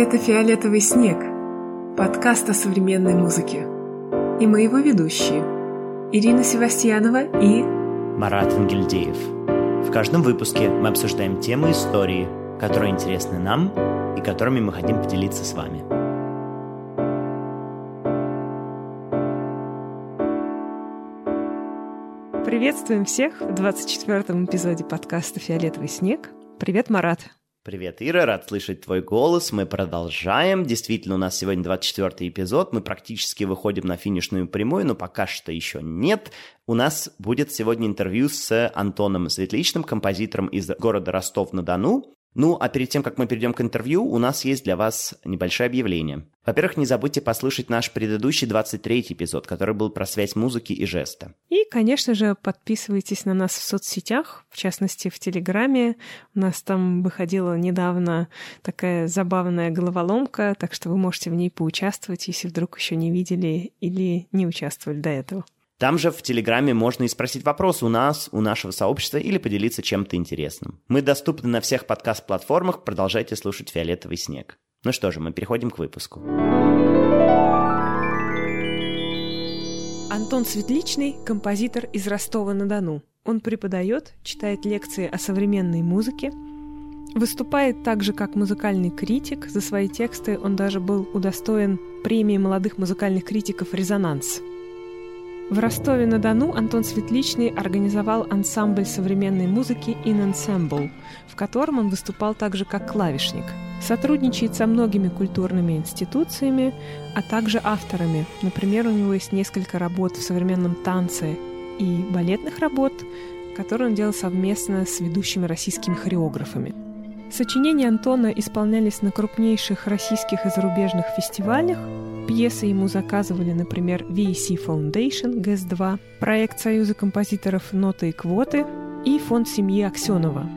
Это «Фиолетовый снег» – подкаст о современной музыке. И мы его ведущие – Ирина Севастьянова и Марат Ангельдеев. В каждом выпуске мы обсуждаем темы истории, которые интересны нам и которыми мы хотим поделиться с вами. Приветствуем всех в 24-м эпизоде подкаста «Фиолетовый снег». Привет, Марат. Привет, Ира, рад слышать твой голос. Мы продолжаем. Действительно, у нас сегодня 24 эпизод. Мы практически выходим на финишную прямую, но пока что еще нет. У нас будет сегодня интервью с Антоном Светличным, композитором из города Ростов-на-Дону. Ну, а перед тем, как мы перейдем к интервью, у нас есть для вас небольшое объявление. Во-первых, не забудьте послушать наш предыдущий 23-й эпизод, который был про связь музыки и жеста. И, конечно же, подписывайтесь на нас в соцсетях, в частности, в Телеграме. У нас там выходила недавно такая забавная головоломка, так что вы можете в ней поучаствовать, если вдруг еще не видели или не участвовали до этого. Там же в Телеграме можно и спросить вопрос у нас, у нашего сообщества или поделиться чем-то интересным. Мы доступны на всех подкаст-платформах, продолжайте слушать «Фиолетовый снег». Ну что же, мы переходим к выпуску. Антон Светличный – композитор из Ростова-на-Дону. Он преподает, читает лекции о современной музыке, выступает также как музыкальный критик. За свои тексты он даже был удостоен премии молодых музыкальных критиков «Резонанс». В Ростове-на-Дону Антон Светличный организовал ансамбль современной музыки In Ensemble, в котором он выступал также как клавишник. Сотрудничает со многими культурными институциями, а также авторами. Например, у него есть несколько работ в современном танце и балетных работ, которые он делал совместно с ведущими российскими хореографами. Сочинения Антона исполнялись на крупнейших российских и зарубежных фестивалях. Пьесы ему заказывали, например, VEC Foundation, ГЭС-2, проект Союза композиторов «Ноты и квоты» и фонд семьи Аксенова.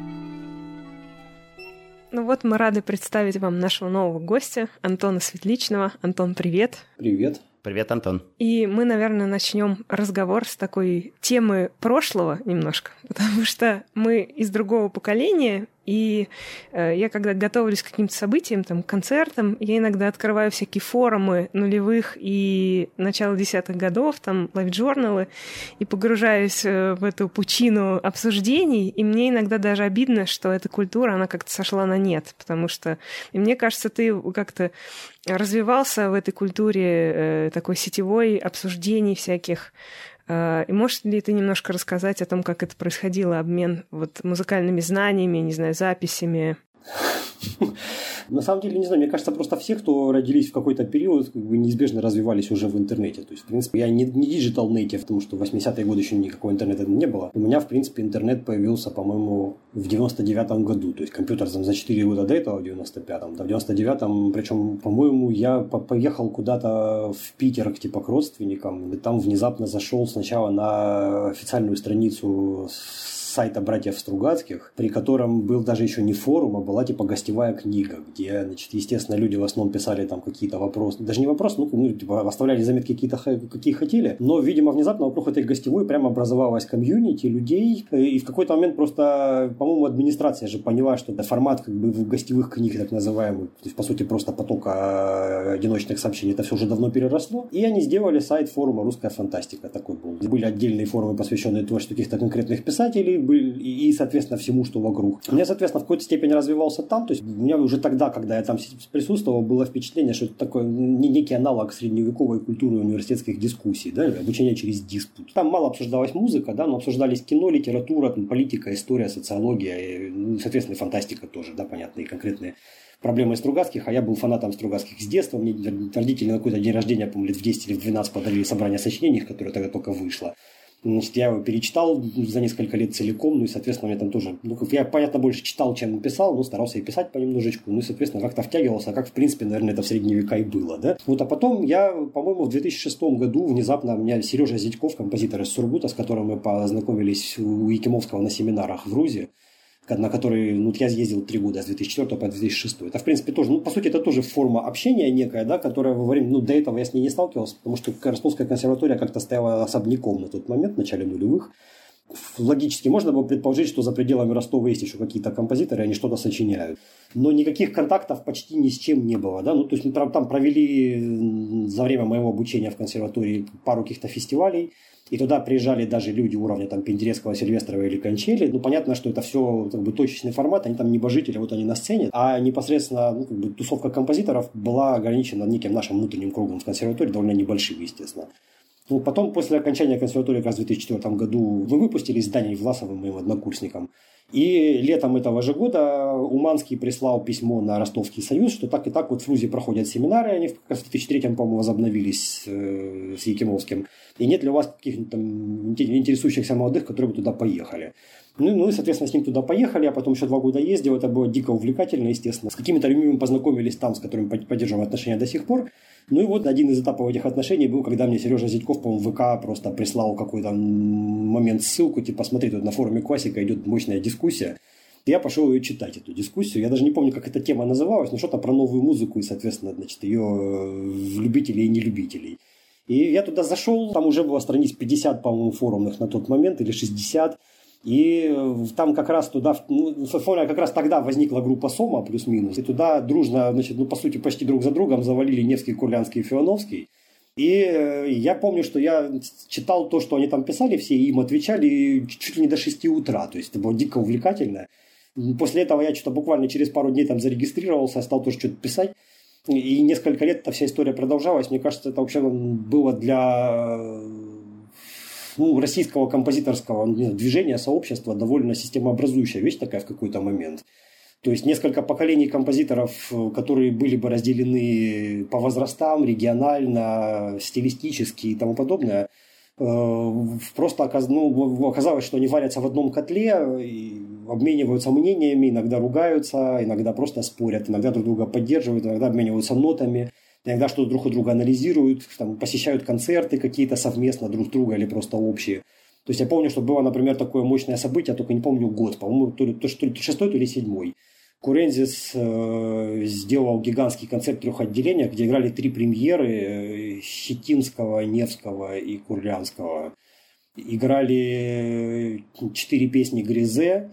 Ну вот мы рады представить вам нашего нового гостя, Антона Светличного. Антон, привет. Привет. Привет, Антон. И мы, наверное, начнем разговор с такой темы прошлого немножко, потому что мы из другого поколения, и э, я, когда готовлюсь к каким-то событиям, там, концертам, я иногда открываю всякие форумы нулевых и начала десятых годов, там, лайв-журналы, и погружаюсь э, в эту пучину обсуждений, и мне иногда даже обидно, что эта культура, она как-то сошла на нет, потому что, и мне кажется, ты как-то развивался в этой культуре э, такой сетевой обсуждений всяких и можешь ли ты немножко рассказать о том, как это происходило, обмен вот музыкальными знаниями, не знаю, записями? На самом деле, не знаю, мне кажется, просто все, кто родились в какой-то период, как бы неизбежно развивались уже в интернете. То есть, в принципе, я не, не digital native, потому что в 80-е годы еще никакого интернета не было. У меня, в принципе, интернет появился, по-моему, в 99-м году. То есть, компьютер там, за 4 года до этого, в 95-м. Да, в 99-м, причем, по-моему, я поехал куда-то в Питер, типа, к родственникам, и там внезапно зашел сначала на официальную страницу сайта братьев Стругацких, при котором был даже еще не форум, а была типа гостевая книга, где, значит, естественно, люди в основном писали там какие-то вопросы, даже не вопросы, ну, ну типа оставляли заметки какие-то, какие хотели, но, видимо, внезапно вокруг этой гостевой прямо образовалась комьюнити людей, и в какой-то момент просто, по-моему, администрация же поняла, что это формат как бы в гостевых книг, так называемый, то есть, по сути, просто потока одиночных сообщений, это все уже давно переросло, и они сделали сайт форума «Русская фантастика», такой был. Были отдельные форумы, посвященные творчеству каких-то конкретных писателей, были, и, соответственно, всему, что вокруг. Я, соответственно, в какой-то степени развивался там. То есть у меня уже тогда, когда я там присутствовал, было впечатление, что это такой некий аналог средневековой культуры университетских дискуссий, да, обучение через диспут. Там мало обсуждалась музыка, да, но обсуждались кино, литература, там, политика, история, социология, и, ну, соответственно, фантастика тоже, да, понятные конкретные проблемы Стругацких, а я был фанатом Стругацких с детства. Мне родители на какой-то день рождения, по-моему, лет в 10 или в 12 подарили собрание сочинений, которое тогда только вышло. Значит, я его перечитал за несколько лет целиком, ну и, соответственно, меня там тоже, ну, я, понятно, больше читал, чем писал, но старался и писать понемножечку, ну и, соответственно, как-то втягивался, как, в принципе, наверное, это в средние века и было, да. Вот, а потом я, по-моему, в 2006 году внезапно, у меня Сережа Зятьков, композитор из Сургута, с которым мы познакомились у Якимовского на семинарах в РУЗе, на который ну, я ездил три года, с 2004 по 2006. Это, в принципе, тоже, ну, по сути, это тоже форма общения некая, да, которая во время, ну, до этого я с ней не сталкивался, потому что Ростовская консерватория как-то стояла особняком на тот момент, в начале нулевых. логически можно было предположить, что за пределами Ростова есть еще какие-то композиторы, они что-то сочиняют. Но никаких контактов почти ни с чем не было. Да? Ну, то есть мы там провели за время моего обучения в консерватории пару каких-то фестивалей, и туда приезжали даже люди уровня там Пендерецкого, Сильвестрова или Кончели. Ну, понятно, что это все как бы точечный формат, они там небожители, вот они на сцене, а непосредственно ну, как бы, тусовка композиторов была ограничена неким нашим внутренним кругом в консерватории, довольно небольшим, естественно. Ну, потом, после окончания консерватории, как раз в 2004 году, мы выпустили издание Власовым, моим однокурсникам. И летом этого же года Уманский прислал письмо на Ростовский союз, что так и так вот в ФРУЗе проходят семинары, они в 2003, по-моему, возобновились э, с Якимовским. И нет ли у вас каких-нибудь там интересующихся молодых, которые бы туда поехали? Ну, ну и, соответственно, с ним туда поехали, а потом еще два года ездил. Это было дико увлекательно, естественно. С какими-то людьми мы познакомились там, с которыми поддерживаем отношения до сих пор. Ну и вот один из этапов этих отношений был, когда мне Сережа Зятьков, по-моему, ВК просто прислал какой-то момент ссылку, типа, смотри, тут на форуме классика идет мощная дискуссия. Я пошел ее читать, эту дискуссию. Я даже не помню, как эта тема называлась, но что-то про новую музыку и, соответственно, значит, ее э, любителей и нелюбителей. И я туда зашел, там уже было страниц 50, по-моему, форумных на тот момент, или 60. И э, там как раз туда, ну, как раз тогда возникла группа Сома плюс-минус, и туда дружно, значит, ну, по сути, почти друг за другом завалили Невский, Курлянский и Фионовский. И э, я помню, что я читал то, что они там писали, все и им отвечали чуть ли не до 6 утра, то есть это было дико увлекательно. После этого я что-то буквально через пару дней там зарегистрировался, стал тоже что-то писать. И несколько лет эта вся история продолжалась. Мне кажется, это вообще было для ну, российского композиторского движения, сообщества довольно системообразующая вещь такая в какой-то момент. То есть несколько поколений композиторов, которые были бы разделены по возрастам, регионально, стилистически и тому подобное, э, просто ну, оказалось, что они варятся в одном котле, обмениваются мнениями, иногда ругаются, иногда просто спорят, иногда друг друга поддерживают, иногда обмениваются нотами иногда что-то друг у друга анализируют, там, посещают концерты какие-то совместно друг друга или просто общие. То есть я помню, что было, например, такое мощное событие, только не помню год, по-моему, то ли, то, то ли шестой, то ли седьмой. Курензис э, сделал гигантский концерт трех отделения, где играли три премьеры э, Щетинского, Невского и Курлянского. Играли э, четыре песни Гризе,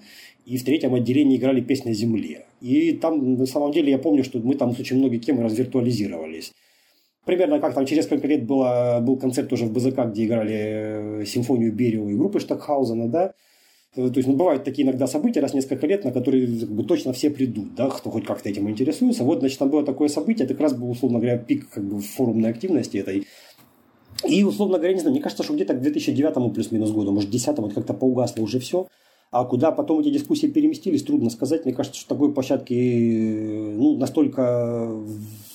и в третьем отделении играли песни о земле. И там, на самом деле, я помню, что мы там с очень многими темы развиртуализировались. Примерно как там через несколько лет было, был концерт тоже в БЗК, где играли э, симфонию Берио и группы Штокхаузена, да. Э, то есть, ну, бывают такие иногда события раз в несколько лет, на которые как бы, точно все придут, да, кто хоть как-то этим интересуется. Вот, значит, там было такое событие, это как раз был, условно говоря, пик как бы, форумной активности этой. И, условно говоря, не знаю, мне кажется, что где-то к 2009 плюс-минус году, может, 2010 вот как-то поугасло уже все. А куда потом эти дискуссии переместились, трудно сказать. Мне кажется, что такой площадки ну, настолько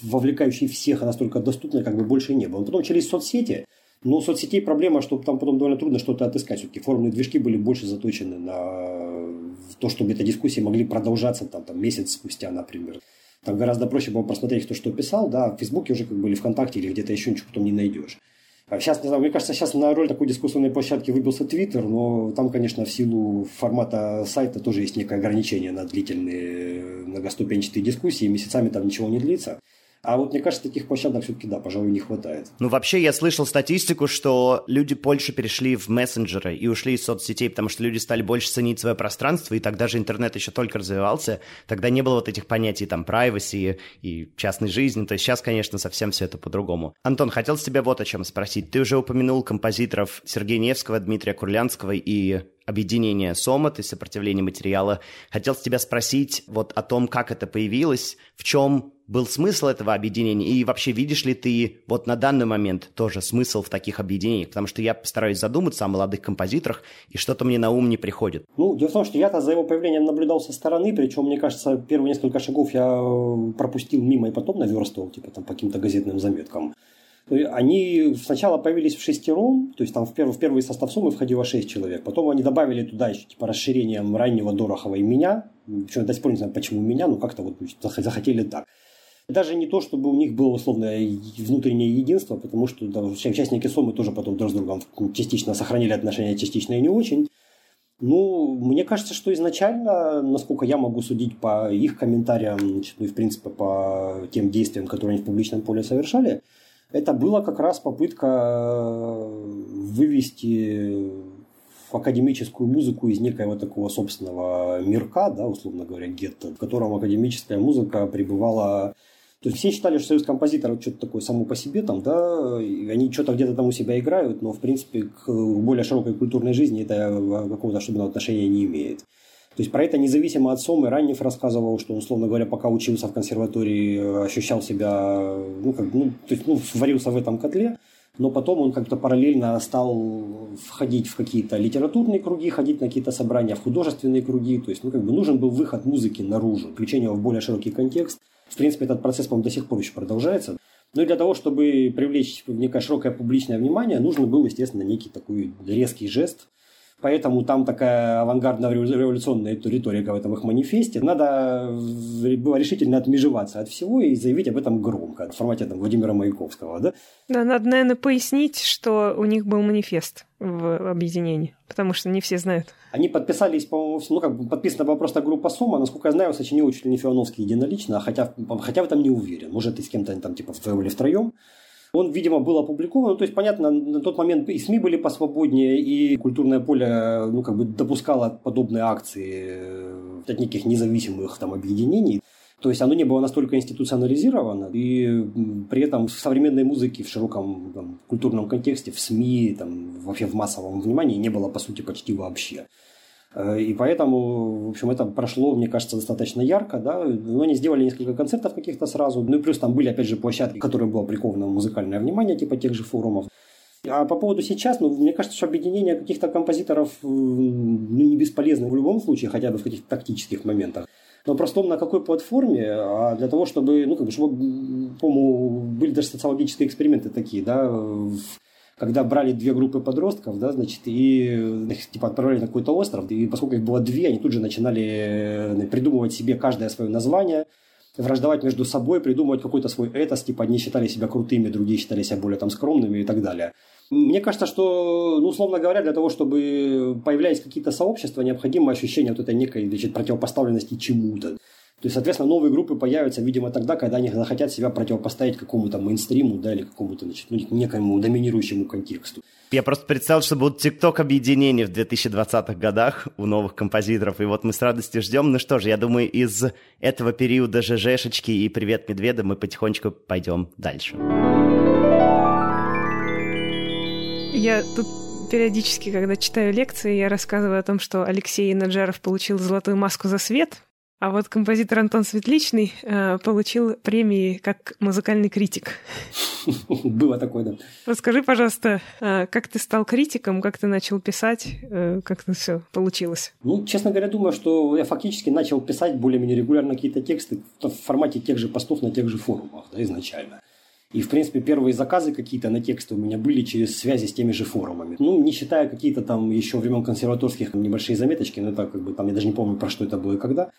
вовлекающей всех и настолько доступной как бы больше не было. Потом начались соцсети. Но у соцсетей проблема, что там потом довольно трудно что-то отыскать. Все-таки форумные движки были больше заточены на то, чтобы эти дискуссии могли продолжаться там, там, месяц спустя, например. Там гораздо проще было просмотреть, кто что писал, да, в Фейсбуке уже как бы или ВКонтакте, или где-то еще ничего потом не найдешь. Сейчас, не знаю, мне кажется, сейчас на роль такой дискуссионной площадки выбился Твиттер, но там, конечно, в силу формата сайта тоже есть некое ограничение на длительные многоступенчатые дискуссии, месяцами там ничего не длится. А вот мне кажется, таких площадок все-таки, да, пожалуй, не хватает. Ну, вообще, я слышал статистику, что люди больше перешли в мессенджеры и ушли из соцсетей, потому что люди стали больше ценить свое пространство, и тогда же интернет еще только развивался. Тогда не было вот этих понятий там privacy и частной жизни. То есть сейчас, конечно, совсем все это по-другому. Антон, хотел с тебя вот о чем спросить. Ты уже упомянул композиторов Сергея Невского, Дмитрия Курлянского и объединение СОМАТ и сопротивление материала. Хотел с тебя спросить вот о том, как это появилось, в чем был смысл этого объединения? И вообще видишь ли ты вот на данный момент тоже смысл в таких объединениях? Потому что я постараюсь задуматься о молодых композиторах, и что-то мне на ум не приходит. Ну, дело в том, что я-то за его появлением наблюдал со стороны, причем, мне кажется, первые несколько шагов я э, пропустил мимо и потом наверстывал, типа там по каким-то газетным заметкам. Они сначала появились в шестером, то есть там в первый, в первый состав суммы входило шесть человек. Потом они добавили туда еще типа расширением раннего Дорохова и меня. Причем до сих пор не знаю, почему меня, но как-то вот захотели так. Даже не то, чтобы у них было условное внутреннее единство, потому что да, участники СОМы тоже потом друг с другом частично сохранили отношения, частично и не очень. Ну, мне кажется, что изначально, насколько я могу судить по их комментариям, ну и в принципе по тем действиям, которые они в публичном поле совершали, это была как раз попытка вывести в академическую музыку из некоего такого собственного мирка, да, условно говоря, гетто, в котором академическая музыка пребывала то есть все считали, что союз композиторов что-то такое само по себе, там, да, и они что-то где-то там у себя играют, но в принципе к более широкой культурной жизни это какого-то особенного отношения не имеет. То есть про это независимо от Сомы Раннев рассказывал, что, условно говоря, пока учился в консерватории, ощущал себя, ну, как, ну, то есть, ну, варился в этом котле, но потом он как-то параллельно стал входить в какие-то литературные круги, ходить на какие-то собрания, в художественные круги, то есть, ну, как бы нужен был выход музыки наружу, включение в более широкий контекст – в принципе, этот процесс, по-моему, до сих пор еще продолжается. Ну и для того, чтобы привлечь некое широкое публичное внимание, нужно был, естественно, некий такой резкий жест, Поэтому там такая авангардно-революционная риторика в этом их манифесте. Надо было решительно отмежеваться от всего и заявить об этом громко, в формате там, Владимира Маяковского. Да? да, надо, наверное, пояснить, что у них был манифест в объединении, потому что не все знают. Они подписались, по-моему, ну, как бы подписана была просто группа Сома, насколько я знаю, сочинил чуть ли не Фионовский единолично, хотя, хотя в этом не уверен. Может, и с кем-то там типа вдвоем или втроем. Он, видимо, был опубликован. Ну, то есть, понятно, на тот момент и СМИ были посвободнее, и культурное поле ну, как бы допускало подобные акции э, от неких независимых там, объединений. То есть оно не было настолько институционализировано, и при этом в современной музыке, в широком там, культурном контексте, в СМИ, там, вообще в массовом внимании не было, по сути, почти вообще. Э, и поэтому, в общем, это прошло, мне кажется, достаточно ярко, да. Но они сделали несколько концертов каких-то сразу. Ну и плюс там были, опять же, площадки, которым было приковано музыкальное внимание, типа тех же форумов. А по поводу сейчас, ну, мне кажется, что объединение каких-то композиторов э, ну, не бесполезно в любом случае, хотя бы в каких-то тактических моментах. Но просто на какой платформе, а для того, чтобы, ну, как бы, чтобы, по-моему, были даже социологические эксперименты такие, да, в когда брали две группы подростков, да, значит, и их типа отправляли на какой-то остров, и поскольку их было две, они тут же начинали э, придумывать себе каждое свое название, враждовать между собой, придумывать какой-то свой этос, типа одни считали себя крутыми, другие считали себя более там скромными и так далее. Мне кажется, что, ну, условно говоря, для того, чтобы появлялись какие-то сообщества, необходимо ощущение вот этой некой значит, противопоставленности чему-то. То есть, соответственно, новые группы появятся, видимо, тогда, когда они захотят себя противопоставить какому-то мейнстриму, да, или какому-то, значит, ну, некому доминирующему контексту. Я просто представил, что будут тикток объединения в 2020-х годах у новых композиторов, и вот мы с радостью ждем. Ну что же, я думаю, из этого периода ЖЖшечки и «Привет, медведа» мы потихонечку пойдем дальше. Я тут периодически, когда читаю лекции, я рассказываю о том, что Алексей Наджаров получил золотую маску за свет а вот композитор Антон Светличный э, получил премии как музыкальный критик. Было такое, да. Расскажи, пожалуйста, э, как ты стал критиком, как ты начал писать, э, как это все получилось? Ну, честно говоря, думаю, что я фактически начал писать более-менее регулярно какие-то тексты в формате тех же постов на тех же форумах, да, изначально. И, в принципе, первые заказы какие-то на тексты у меня были через связи с теми же форумами. Ну, не считая какие-то там еще времен консерваторских небольшие заметочки, но это как бы там, я даже не помню, про что это было и когда.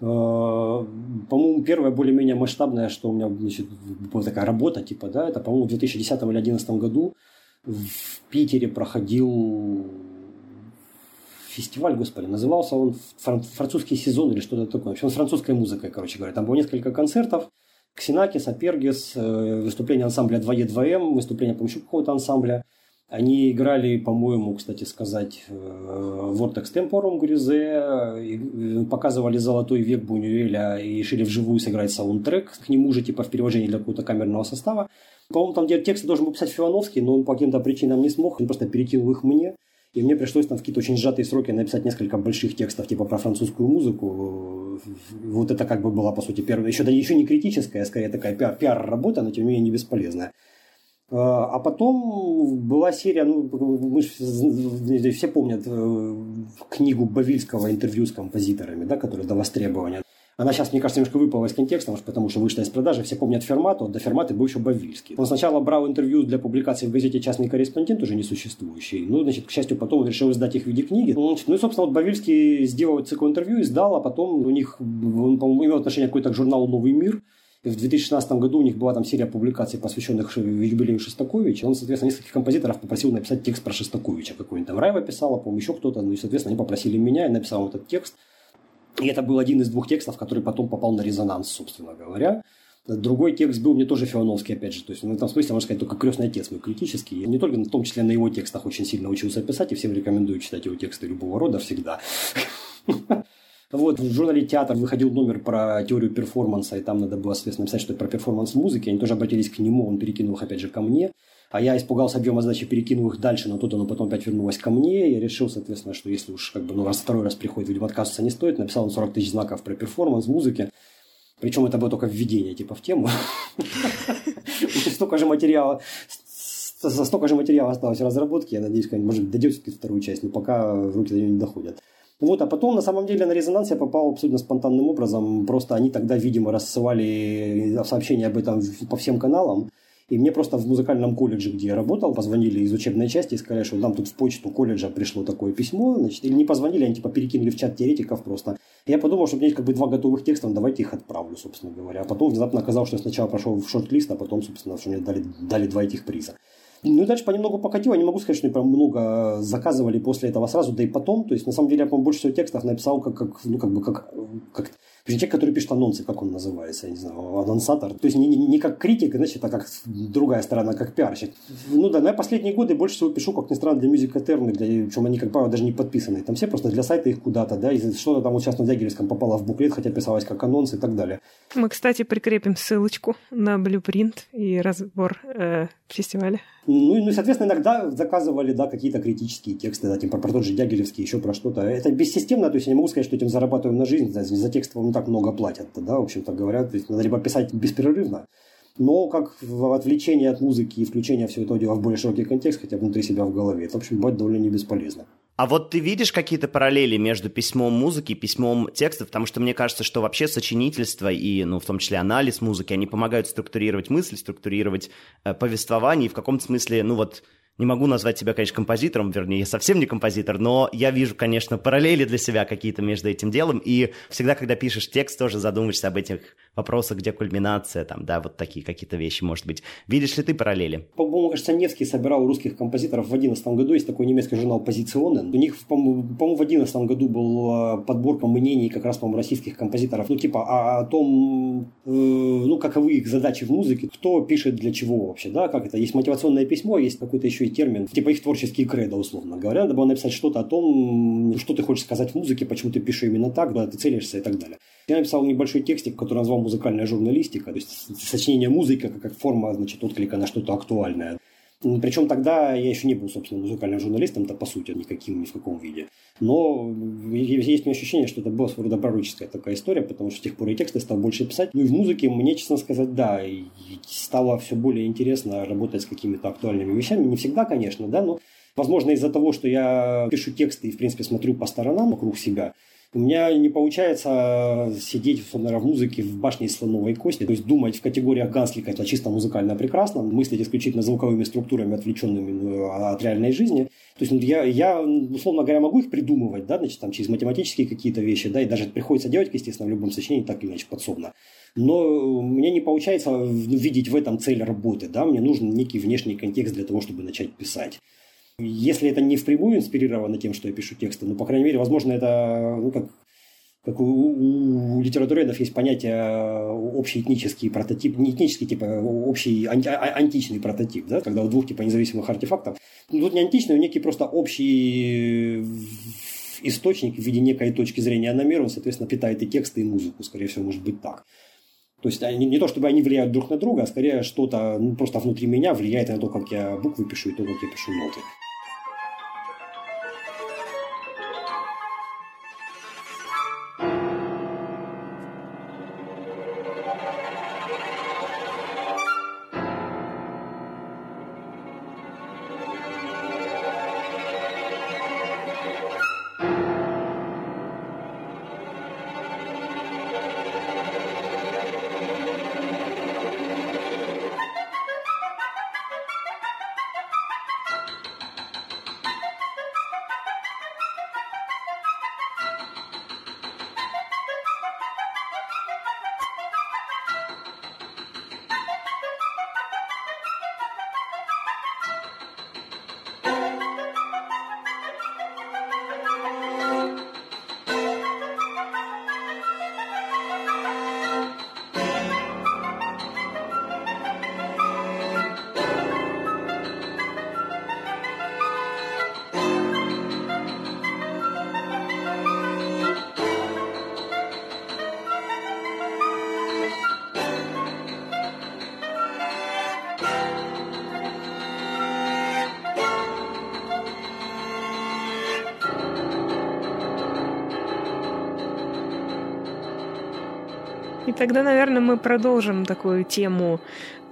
Э, по-моему, первая более-менее масштабная, что у меня значит, была такая работа, типа, да, это, по-моему, в 2010 или 2011 году в Питере проходил фестиваль, господи, назывался он «Французский сезон» или что-то такое. В общем, с французской музыкой, короче говоря. Там было несколько концертов. Ксенакис, Апергис, э, выступление ансамбля 2Е2М, выступление, по какого-то ансамбля – они играли, по-моему, кстати сказать, э, Vortex Temporum Грюзе, показывали «Золотой век» Бунюэля и решили вживую сыграть саундтрек к нему же, типа в перевожении для какого-то камерного состава. По-моему, там текст должен был писать Филановский, но он по каким-то причинам не смог, он просто перекинул их мне. И мне пришлось там в какие-то очень сжатые сроки написать несколько больших текстов, типа про французскую музыку. Вот это как бы была, по сути, первая, еще, еще не критическая, а скорее такая пиар, пиар-работа, но тем не менее не бесполезная. А, а потом была серия, ну, мы же все помнят э, книгу Бавильского интервью с композиторами, да, которая до востребования. Она сейчас, мне кажется, немножко выпала из контекста, может, потому что вышла из продажи. Все помнят Фермату, до Ферматы был еще Бавильский. Он сначала брал интервью для публикации в газете «Частный корреспондент», уже несуществующий. Ну, значит, к счастью, потом решил издать их в виде книги. Ну, значит, ну и, собственно, вот Бавильский сделал цикл интервью, издал, а потом у них, он, по-моему, имел отношение какой-то к журналу «Новый мир», в 2016 году у них была там серия публикаций, посвященных юбилею Шостаковича. Он, соответственно, нескольких композиторов попросил написать текст про Шостаковича какой-нибудь. Там Райва писала, по-моему, еще кто-то. Ну и, соответственно, они попросили меня, я написал этот текст. И это был один из двух текстов, который потом попал на резонанс, собственно говоря. Другой текст был мне тоже Филоновский, опять же. То есть, в этом смысле, можно сказать, только крестный отец мой критический. Я не только, в том числе, на его текстах очень сильно учился писать, и всем рекомендую читать его тексты любого рода всегда. Вот, в журнале «Театр» выходил номер про теорию перформанса, и там надо было, соответственно, написать что-то про перформанс музыки. Они тоже обратились к нему, он перекинул их, опять же, ко мне. А я испугался объема задачи, перекинул их дальше, но тут оно потом опять вернулось ко мне. Я решил, соответственно, что если уж как бы, ну, раз второй раз приходит, видимо, отказываться не стоит. Написал он 40 тысяч знаков про перформанс музыки. Причем это было только введение типа в тему. Столько же материала, столько же материала осталось в разработке. Я надеюсь, может, дойдет вторую часть, но пока руки до нее не доходят. Вот, а потом, на самом деле, на резонанс я попал абсолютно спонтанным образом. Просто они тогда, видимо, рассылали сообщения об этом по всем каналам. И мне просто в музыкальном колледже, где я работал, позвонили из учебной части и сказали, что нам тут в почту колледжа пришло такое письмо. Значит, или не позвонили, они типа перекинули в чат теоретиков просто. Я подумал, что у меня есть как бы два готовых текста, давайте их отправлю, собственно говоря. А потом внезапно оказалось, что я сначала прошел в шорт-лист, а потом, собственно, что мне дали, дали два этих приза. Ну и дальше понемногу покатило. Не могу сказать, что они прям много заказывали после этого сразу, да и потом. То есть, на самом деле, я, по больше всего текстов написал как, как, ну, как бы, как, как человек, который пишет анонсы, как он называется, я не знаю, анонсатор. То есть не, не, не как критик, значит, а как другая сторона, как пиарщик. Ну да, на последние годы больше всего пишу, как ни странно, для Music Eternal, для, причем они, как правило, даже не подписаны. Там все просто для сайта их куда-то, да, и что-то там вот сейчас на Дягилевском попало в буклет, хотя писалось как анонс и так далее. Мы, кстати, прикрепим ссылочку на блюпринт и разбор э, фестиваля. Ну, ну, соответственно, иногда заказывали, да, какие-то критические тексты, да, типа про тот же Дягилевский, еще про что-то. Это бессистемно, то есть я не могу сказать, что этим зарабатываем на жизнь, за, за текст вам не так много платят, да, в общем-то говоря, то есть надо либо писать беспрерывно, но как в отвлечение от музыки и включение всего этого дела в более широкий контекст, хотя внутри себя в голове, это, в общем, бывает довольно не бесполезно. А вот ты видишь какие-то параллели между письмом музыки и письмом текстов? Потому что мне кажется, что вообще сочинительство и, ну, в том числе анализ музыки, они помогают структурировать мысль, структурировать э, повествование, и в каком-то смысле, ну вот, не могу назвать себя, конечно, композитором, вернее, я совсем не композитор, но я вижу, конечно, параллели для себя какие-то между этим делом, и всегда, когда пишешь текст, тоже задумываешься об этих вопросах, где кульминация, там, да, вот такие какие-то вещи, может быть. Видишь ли ты параллели? По-моему, кажется, Невский собирал русских композиторов в 11 году, есть такой немецкий журнал «Позиционен». У них, по-моему, в 11 году была подборка мнений как раз, по-моему, российских композиторов, ну, типа, о, о том, э, ну, каковы их задачи в музыке, кто пишет для чего вообще, да, как это, есть мотивационное письмо, есть какой-то еще термин, типа их творческие кредо, условно говоря. Надо было написать что-то о том, что ты хочешь сказать в музыке, почему ты пишешь именно так, куда ты целишься и так далее. Я написал небольшой текстик, который назвал музыкальная журналистика, то есть сочинение музыки как форма, значит, отклика на что-то актуальное. Причем тогда я еще не был, собственно, музыкальным журналистом-то, по сути, никаким, ни в каком виде. Но есть у меня ощущение, что это была своего рода пророческая такая история, потому что с тех пор и тексты стал больше писать. Ну и в музыке мне, честно сказать, да, стало все более интересно работать с какими-то актуальными вещами. Не всегда, конечно, да, но Возможно, из-за того, что я пишу тексты и, в принципе, смотрю по сторонам вокруг себя, у меня не получается сидеть, условно в музыке в башне из слоновой кости, то есть думать в категориях Ганслика это чисто музыкально прекрасно, мыслить исключительно звуковыми структурами, отвлеченными ну, от реальной жизни. То есть ну, я, я, условно говоря, могу их придумывать, да, значит, там, через математические какие-то вещи, да, и даже приходится делать, естественно, в любом сочинении так или иначе подсобно. Но мне не получается видеть в этом цель работы, да, мне нужен некий внешний контекст для того, чтобы начать писать. Если это не впрямую инспирировано тем, что я пишу тексты, ну, по крайней мере, возможно, это, ну, как, как у, у, у литературоведов есть понятие общий этнический прототип, не этнический, типа общий анти, а, античный прототип, да, когда у двух типа независимых артефактов. Ну, тут не античный, но некий просто общий источник в виде некой точки зрения на мир, он, соответственно, питает и тексты, и музыку, скорее всего, может быть так. То есть они, не то, чтобы они влияют друг на друга, а скорее что-то ну, просто внутри меня влияет на то, как я буквы пишу и то, как я пишу ноты. Тогда, наверное, мы продолжим такую тему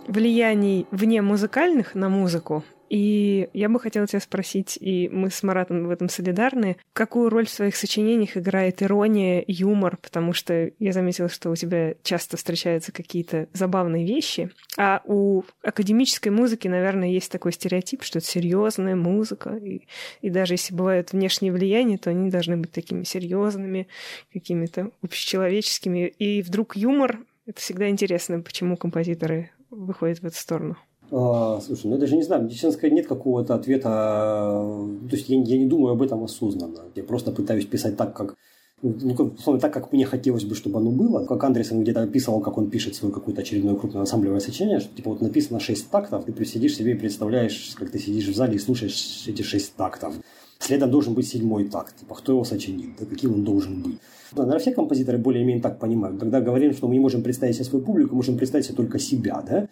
влияний вне музыкальных на музыку. И я бы хотела тебя спросить, и мы с Маратом в этом солидарны, какую роль в своих сочинениях играет ирония, юмор, потому что я заметила, что у тебя часто встречаются какие-то забавные вещи, а у академической музыки, наверное, есть такой стереотип, что это серьезная музыка, и, и даже если бывают внешние влияния, то они должны быть такими серьезными, какими-то общечеловеческими, и вдруг юмор — это всегда интересно, почему композиторы выходят в эту сторону. А, слушай, ну я даже не знаю, медицинская нет какого-то ответа. То есть я, я не думаю об этом осознанно. Я просто пытаюсь писать так, как ну, как, так, как мне хотелось бы, чтобы оно было. Как Андерсон где-то описывал, как он пишет свое какое-то очередное крупное ансамблевое сочинение, что типа вот написано 6 тактов, ты сидишь себе и представляешь, как ты сидишь в зале и слушаешь эти 6 тактов. Следом должен быть седьмой такт. Типа, кто его сочинил, да каким он должен быть. Да, наверное, все композиторы более-менее так понимают. Когда говорим, что мы не можем представить себе свою публику, можем представить себе только себя, да?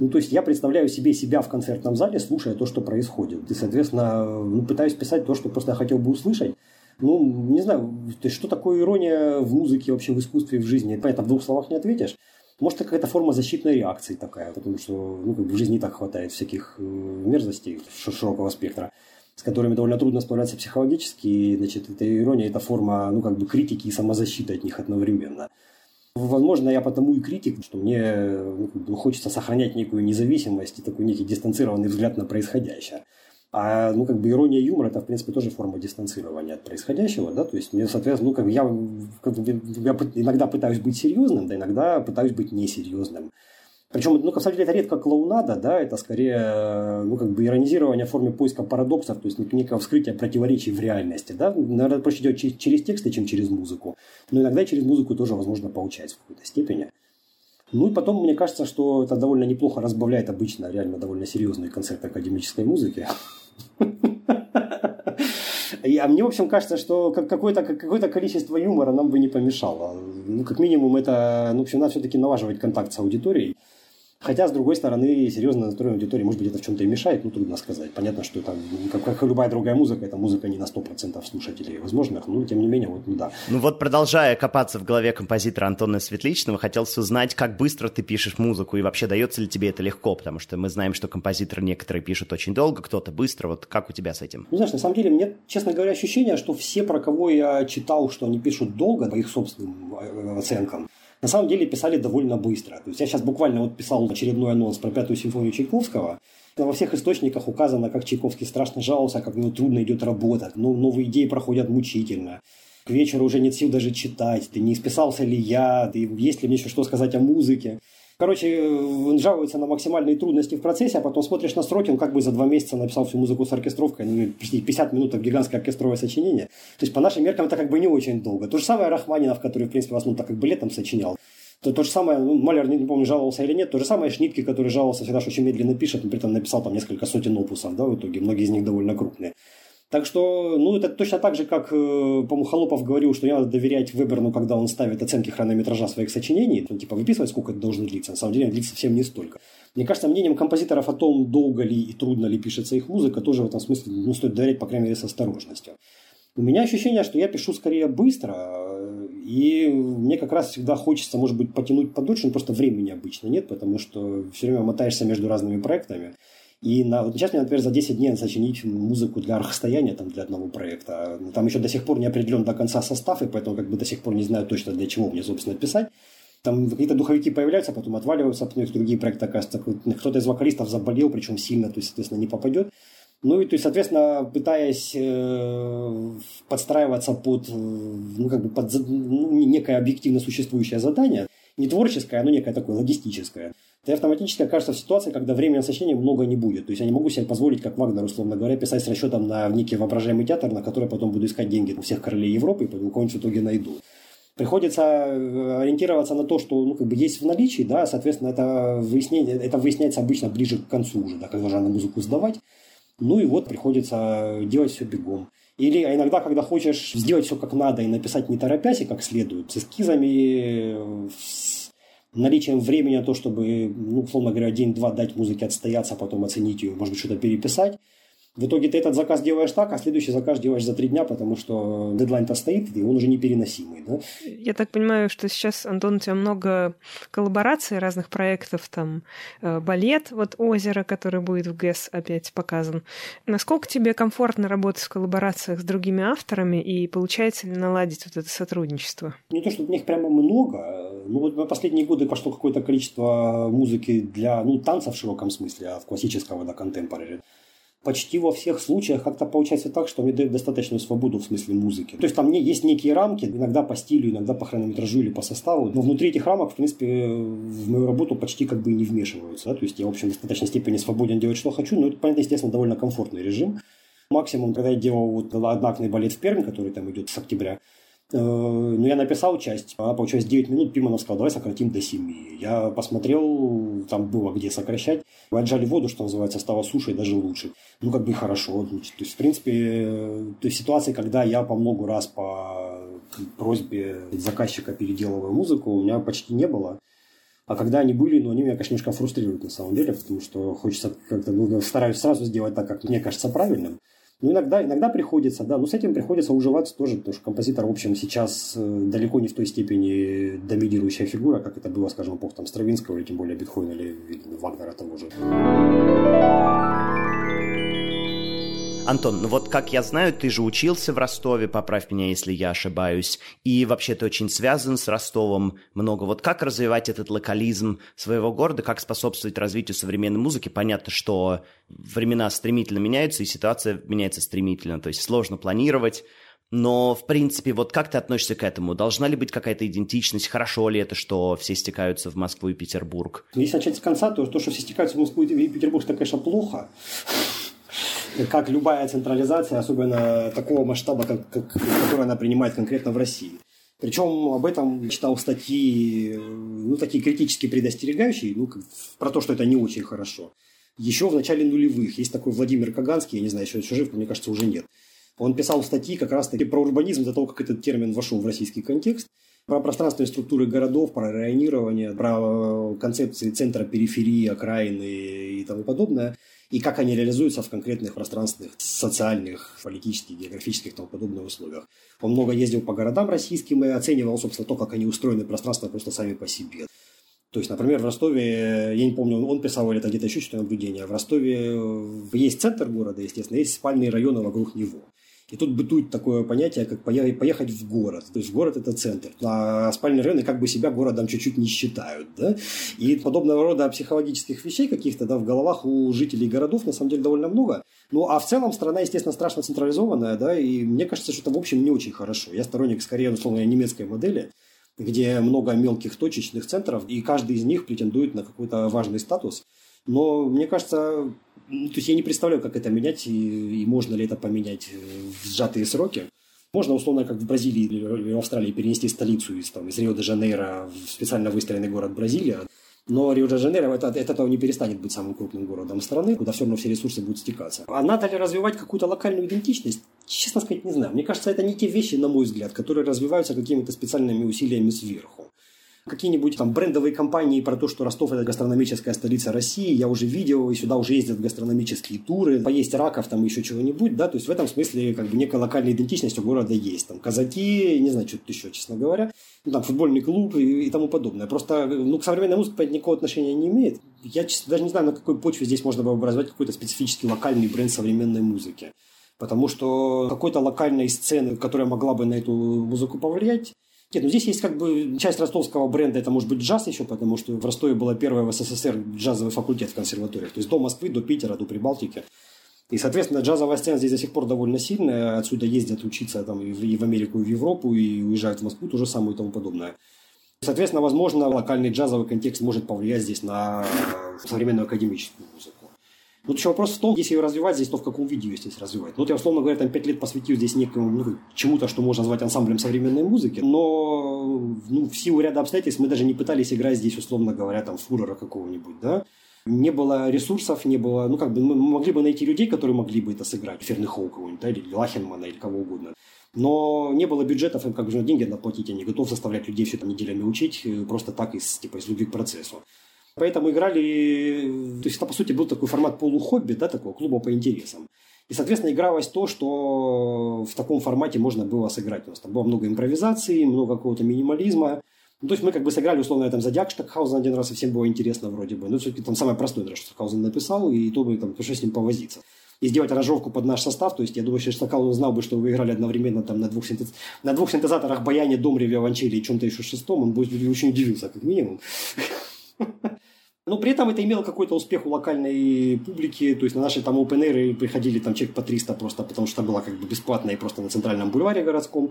Ну, то есть я представляю себе себя в концертном зале, слушая то, что происходит. И, соответственно, ну, пытаюсь писать то, что просто я хотел бы услышать. Ну, не знаю, то есть, что такое ирония в музыке, вообще в искусстве, в жизни. Понятно, в двух словах не ответишь. Может, это какая-то форма защитной реакции такая, потому что ну, как бы в жизни так хватает всяких э, мерзостей широкого спектра, с которыми довольно трудно справляться психологически. И, значит, эта ирония – это форма ну, как бы критики и самозащиты от них одновременно. Возможно, я потому и критик, что мне ну, хочется сохранять некую независимость и такой некий дистанцированный взгляд на происходящее. А, ну, как бы ирония юмора – это, в принципе, тоже форма дистанцирования от происходящего, да, то есть, мне, соответственно, ну, как я, как я иногда пытаюсь быть серьезным, да, иногда пытаюсь быть несерьезным. Причем, ну, на самом деле, это редко клоунада, да, это скорее, ну, как бы иронизирование в форме поиска парадоксов, то есть некое вскрытие противоречий в реальности, да. Наверное, проще делать через тексты, чем через музыку. Но иногда через музыку тоже возможно получать в какой-то степени. Ну и потом, мне кажется, что это довольно неплохо разбавляет обычно реально довольно серьезные концерты академической музыки. А мне, в общем, кажется, что какое-то какое количество юмора нам бы не помешало. Ну, как минимум, это, ну, в общем, надо все-таки налаживать контакт с аудиторией. Хотя, с другой стороны, серьезно настроенной аудитории, может быть, это в чем-то и мешает, ну, трудно сказать. Понятно, что это, как, как и любая другая музыка, это музыка не на 100% слушателей возможных, но, тем не менее, вот, ну, да. Ну, вот, продолжая копаться в голове композитора Антона Светличного, хотелось узнать, как быстро ты пишешь музыку, и вообще дается ли тебе это легко, потому что мы знаем, что композиторы некоторые пишут очень долго, кто-то быстро, вот как у тебя с этим? Ну, знаешь, на самом деле, мне, честно говоря, ощущение, что все, про кого я читал, что они пишут долго, по их собственным э, оценкам, на самом деле писали довольно быстро. То есть я сейчас буквально вот писал очередной анонс про пятую симфонию Чайковского. Во всех источниках указано, как Чайковский страшно жаловался, как ему трудно идет работать, но новые идеи проходят мучительно. К вечеру уже нет сил даже читать, ты не списался ли я, ты, есть ли мне еще что сказать о музыке. Короче, он жалуется на максимальные трудности в процессе, а потом смотришь на строки, он как бы за два месяца написал всю музыку с оркестровкой, ну, 50 минут гигантское оркестровое сочинение. То есть, по нашим меркам, это как бы не очень долго. То же самое Рахманинов, который, в принципе, в основном так как бы летом сочинял. То, то же самое, ну, Маляр, не, не помню, жаловался или нет, то же самое Шнитке, который жаловался всегда, что очень медленно пишет, но при этом написал там несколько сотен опусов, да, в итоге, многие из них довольно крупные. Так что, ну, это точно так же, как, э, по-моему, Холопов говорил, что не надо доверять Веберну, когда он ставит оценки хронометража своих сочинений, ну, типа, выписывать, сколько это должно длиться. На самом деле, длится совсем не столько. Мне кажется, мнением композиторов о том, долго ли и трудно ли пишется их музыка, тоже в этом смысле, ну, стоит доверять, по крайней мере, с осторожностью. У меня ощущение, что я пишу скорее быстро, и мне как раз всегда хочется, может быть, потянуть подольше, но просто времени обычно нет, потому что все время мотаешься между разными проектами. И на, вот сейчас мне, например, за 10 дней сочинить музыку для расстояния там, для одного проекта. Там еще до сих пор не определен до конца состав, и поэтому как бы до сих пор не знаю точно, для чего мне, собственно, писать. Там какие-то духовики появляются, потом отваливаются, потом их другие проекты, оказывается, кто-то из вокалистов заболел, причем сильно, то есть, соответственно, не попадет. Ну и, то есть, соответственно, пытаясь э, подстраиваться под, ну, как бы под ну, некое объективно существующее задание, не творческое, но некое такое логистическое, ты автоматически окажешься в ситуации, когда времени на сочинение много не будет. То есть я не могу себе позволить, как Вагнер, условно говоря, писать с расчетом на некий воображаемый театр, на который потом буду искать деньги у всех королей Европы и кого-нибудь в итоге найду. Приходится э, ориентироваться на то, что ну, как бы есть в наличии, да, соответственно, это, выяснение, это выясняется обычно ближе к концу уже, да, когда уже надо музыку сдавать. Ну и вот приходится делать все бегом. Или а иногда, когда хочешь сделать все как надо и написать не торопясь и как следует, с эскизами, с наличием времени на то, чтобы, ну, условно говоря, день-два дать музыке отстояться, а потом оценить ее, может быть, что-то переписать, В итоге ты этот заказ делаешь так, а следующий заказ делаешь за три дня, потому что дедлайн-то стоит, и он уже непереносимый. Да? Я так понимаю, что сейчас, Антон, у тебя много коллабораций разных проектов, там э, балет, вот «Озеро», который будет в ГЭС опять показан. Насколько тебе комфортно работать в коллаборациях с другими авторами, и получается ли наладить вот это сотрудничество? Не то, что у них прямо много. Ну вот на последние годы пошло какое-то количество музыки для, ну, танца в широком смысле, а в классического, да, контемпорари почти во всех случаях как-то получается так, что мне дают достаточную свободу в смысле музыки. То есть там есть некие рамки, иногда по стилю, иногда по хронометражу или по составу, но внутри этих рамок, в принципе, в мою работу почти как бы и не вмешиваются. Да? То есть я, в общем, в достаточной степени свободен делать, что хочу, но это, понятно, естественно, довольно комфортный режим. Максимум, когда я делал вот однакный балет в Перми, который там идет с октября, ну, я написал часть, она получилась 9 минут, Пиманов сказал, давай сократим до 7. Я посмотрел, там было где сокращать. Вы отжали воду, что называется, стало суше и даже лучше. Ну, как бы хорошо. То есть, в принципе, то есть ситуации, когда я по много раз по просьбе заказчика переделываю музыку, у меня почти не было. А когда они были, ну, они меня, конечно, немножко фрустрируют на самом деле, потому что хочется как-то, ну, стараюсь сразу сделать так, как мне кажется правильным. Ну, иногда, иногда приходится, да, но с этим приходится уживаться тоже, потому что композитор, в общем, сейчас э, далеко не в той степени доминирующая фигура, как это было, скажем, эпох там Стравинского или тем более Бетховена или, или Вагнера того же. Антон, ну вот как я знаю, ты же учился в Ростове, поправь меня, если я ошибаюсь, и вообще ты очень связан с Ростовом много. Вот как развивать этот локализм своего города, как способствовать развитию современной музыки? Понятно, что времена стремительно меняются, и ситуация меняется стремительно, то есть сложно планировать, но, в принципе, вот как ты относишься к этому? Должна ли быть какая-то идентичность? Хорошо ли это, что все стекаются в Москву и Петербург? Если начать с конца, то то, что все стекаются в Москву и Петербург, это, конечно, плохо как любая централизация, особенно такого масштаба, как, как, который она принимает конкретно в России. Причем об этом читал статьи, ну, такие критически предостерегающие, ну, про то, что это не очень хорошо. Еще в начале нулевых есть такой Владимир Каганский, я не знаю, еще, еще жив, мне кажется, уже нет. Он писал статьи как раз-таки про урбанизм, до того, как этот термин вошел в российский контекст, про пространственные структуры городов, про районирование, про концепции центра, периферии, окраины и тому подобное и как они реализуются в конкретных пространственных, социальных, политических, географических и тому подобных условиях. Он много ездил по городам российским и оценивал, собственно, то, как они устроены пространственно просто сами по себе. То есть, например, в Ростове, я не помню, он писал или это где-то еще что-то наблюдение, в Ростове есть центр города, естественно, есть спальные районы вокруг него. И тут бытует такое понятие, как поехать в город. То есть город – это центр. А спальные районы как бы себя городом чуть-чуть не считают. Да? И подобного рода психологических вещей каких-то да, в головах у жителей городов на самом деле довольно много. Ну, а в целом страна, естественно, страшно централизованная, да, и мне кажется, что это, в общем, не очень хорошо. Я сторонник, скорее, условно, немецкой модели, где много мелких точечных центров, и каждый из них претендует на какой-то важный статус. Но мне кажется, то есть я не представляю, как это менять и, и можно ли это поменять э, в сжатые сроки. Можно, условно, как в Бразилии или в Австралии, перенести столицу из, там, из Рио-де-Жанейро в специально выстроенный город Бразилия. Но Рио-де-Жанейро это, от этого не перестанет быть самым крупным городом страны, куда все равно все ресурсы будут стекаться. А надо ли развивать какую-то локальную идентичность? Честно сказать, не знаю. Мне кажется, это не те вещи, на мой взгляд, которые развиваются какими-то специальными усилиями сверху какие-нибудь там брендовые компании про то, что Ростов это гастрономическая столица России, я уже видел, и сюда уже ездят гастрономические туры, поесть раков, там еще чего-нибудь, да, то есть в этом смысле как бы некая локальная идентичность у города есть, там казаки, не знаю, что-то еще, честно говоря, ну, там футбольный клуб и, и тому подобное. Просто, ну, к современной музыке никакого отношения не имеет. Я честно, даже не знаю, на какой почве здесь можно было бы развивать какой-то специфический локальный бренд современной музыки. Потому что какой-то локальной сцены, которая могла бы на эту музыку повлиять, нет, ну здесь есть как бы часть ростовского бренда, это может быть джаз еще, потому что в Ростове была первая в СССР джазовый факультет в консерваториях. То есть до Москвы, до Питера, до Прибалтики. И, соответственно, джазовая сцена здесь до сих пор довольно сильная. Отсюда ездят учиться там, и, в, Америку, и в Европу, и уезжают в Москву, то же самое и тому подобное. Соответственно, возможно, локальный джазовый контекст может повлиять здесь на современную академическую музыку. Вот еще вопрос в том, если ее развивать здесь, то в каком виде ее здесь развивать. Ну, вот я, условно говоря, там пять лет посвятил здесь некому, ну, чему-то, что можно назвать ансамблем современной музыки, но ну, в силу ряда обстоятельств мы даже не пытались играть здесь, условно говоря, там, фурора какого-нибудь, да. Не было ресурсов, не было, ну, как бы, мы могли бы найти людей, которые могли бы это сыграть, Фернихоу кого-нибудь, да, или Лахенмана, или кого угодно. Но не было бюджетов, им как бы деньги надо платить, я не готов заставлять людей все это неделями учить, э, просто так, из, типа, из любви к процессу. Поэтому играли, то есть это по сути был такой формат полухобби, да, такого клуба по интересам. И, соответственно, игралось то, что в таком формате можно было сыграть. У нас там было много импровизации, много какого-то минимализма. Ну, то есть мы как бы сыграли, условно, там, Зодиак Штокхаузен один раз, и всем было интересно вроде бы. Ну, все-таки там самое простое, что Штокхаузен написал, и то мы там пришлось с ним повозиться. И сделать аранжировку под наш состав, то есть я думаю, что Штокхаузен знал бы, что вы играли одновременно там на двух, синтез... на двух синтезаторах Баяне, Домре, Виолончели и чем-то еще шестом, он бы очень удивился, как минимум. Но при этом это имело какой-то успех у локальной публики, то есть на наши там open air приходили там человек по 300 просто, потому что была как бы бесплатная и просто на центральном бульваре городском.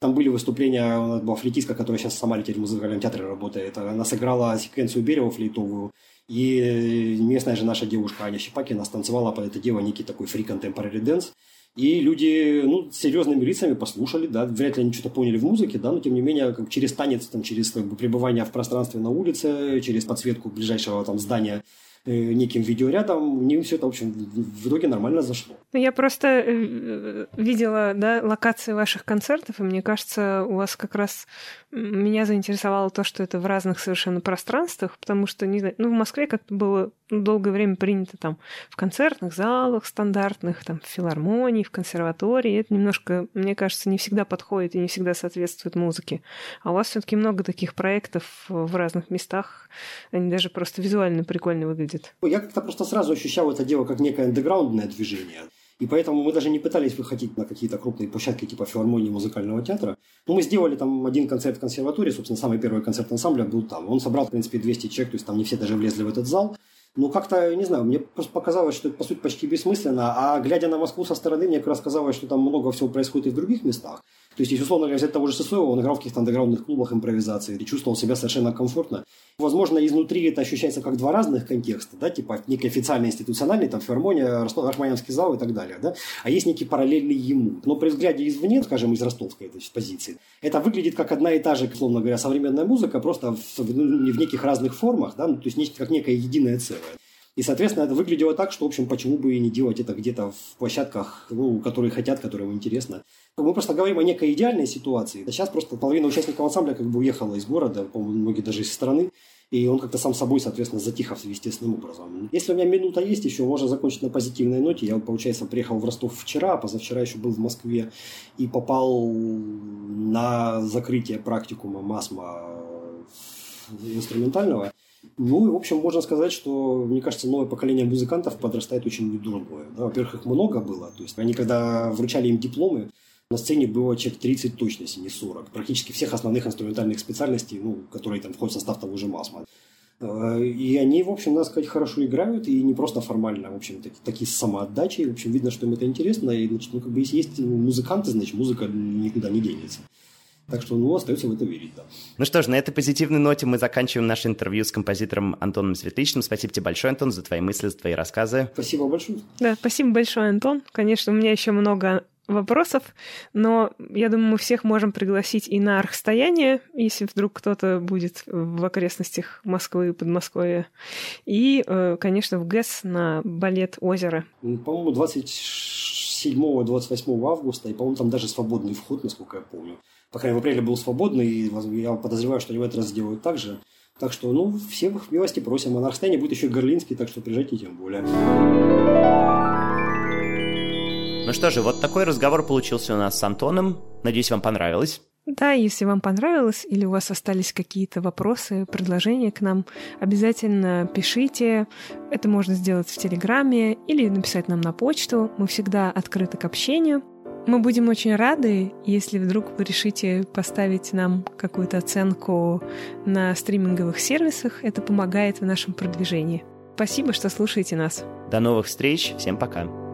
Там были выступления, у нас была флейтистка, которая сейчас в Самаре теперь в музыкальном театре работает. Она сыграла секвенцию Берева флейтовую. И местная же наша девушка Аня Щепакина станцевала под это дело некий такой фри contemporary dance. И люди, ну, серьезными лицами послушали, да, вряд ли они что-то поняли в музыке, да, но тем не менее, как через танец, там, через как бы, пребывание в пространстве на улице, через подсветку ближайшего там здания Э, неким видеорядом, мне все это, в общем, в итоге нормально зашло. Ну, я просто э, видела, да, локации ваших концертов, и мне кажется, у вас как раз меня заинтересовало то, что это в разных совершенно пространствах, потому что, не знаю, ну, в Москве как-то было долгое время принято там в концертных залах стандартных, там в филармонии, в консерватории. Это немножко, мне кажется, не всегда подходит и не всегда соответствует музыке. А у вас все таки много таких проектов в разных местах. Они даже просто визуально прикольно выглядят. Я как-то просто сразу ощущал это дело как некое андеграундное движение. И поэтому мы даже не пытались выходить на какие-то крупные площадки типа филармонии музыкального театра. Но мы сделали там один концерт в консерватории, собственно, самый первый концерт ансамбля был там. Он собрал, в принципе, 200 человек, то есть там не все даже влезли в этот зал. Ну, как-то, не знаю, мне просто показалось, что это, по сути, почти бессмысленно. А глядя на Москву со стороны, мне как раз казалось, что там много всего происходит и в других местах. То есть, если условно говоря, взять того же Сысоева, он играл в каких-то андеграундных клубах импровизации и чувствовал себя совершенно комфортно. Возможно, изнутри это ощущается как два разных контекста, да, типа некий официальный институциональный, там, филармония, Рахманинский зал и так далее, да, а есть некий параллельный ему. Но при взгляде извне, скажем, из ростовской то есть, позиции, это выглядит как одна и та же, условно говоря, современная музыка, просто в, в, в неких разных формах, да, ну, то есть как некое единое целое. И, соответственно, это выглядело так, что, в общем, почему бы и не делать это где-то в площадках, ну, которые хотят, которые им интересно. Мы просто говорим о некой идеальной ситуации. Сейчас просто половина участников ансамбля как бы уехала из города, по-моему, многие даже из страны. И он как-то сам собой, соответственно, затих естественным образом. Если у меня минута есть еще, можно закончить на позитивной ноте. Я, получается, приехал в Ростов вчера, а позавчера еще был в Москве и попал на закрытие практикума МАСМа инструментального. Ну и, в общем, можно сказать, что, мне кажется, новое поколение музыкантов подрастает очень недурное. Да, во-первых, их много было. То есть они, когда вручали им дипломы, на сцене было человек 30 точно, если не 40. Практически всех основных инструментальных специальностей, ну, которые там входят в состав того же МАСМа. Э, и они, в общем, надо сказать, хорошо играют, и не просто формально, в общем, такие, такие с самоотдачей. В общем, видно, что им это интересно, и, значит, ну, как бы, если есть музыканты, значит, музыка никуда не денется. Так что, ну, остается в это верить, да. Ну что ж, на этой позитивной ноте мы заканчиваем наше интервью с композитором Антоном Светличным. Спасибо тебе большое, Антон, за твои мысли, за твои рассказы. Спасибо большое. Да, спасибо большое, Антон. Конечно, у меня еще много вопросов, но я думаю, мы всех можем пригласить и на архстояние, если вдруг кто-то будет в окрестностях Москвы, Подмосковья, и, э, конечно, в ГЭС на балет «Озеро». По-моему, 27-28 августа, и, по-моему, там даже свободный вход, насколько я помню по крайней мере, в апреле был свободный, и я подозреваю, что они в этот раз сделают так же. Так что, ну, всех милости просим. А на Архстайне будет еще и Горлинский, так что приезжайте тем более. Ну что же, вот такой разговор получился у нас с Антоном. Надеюсь, вам понравилось. Да, если вам понравилось или у вас остались какие-то вопросы, предложения к нам, обязательно пишите. Это можно сделать в Телеграме или написать нам на почту. Мы всегда открыты к общению. Мы будем очень рады, если вдруг вы решите поставить нам какую-то оценку на стриминговых сервисах. Это помогает в нашем продвижении. Спасибо, что слушаете нас. До новых встреч. Всем пока.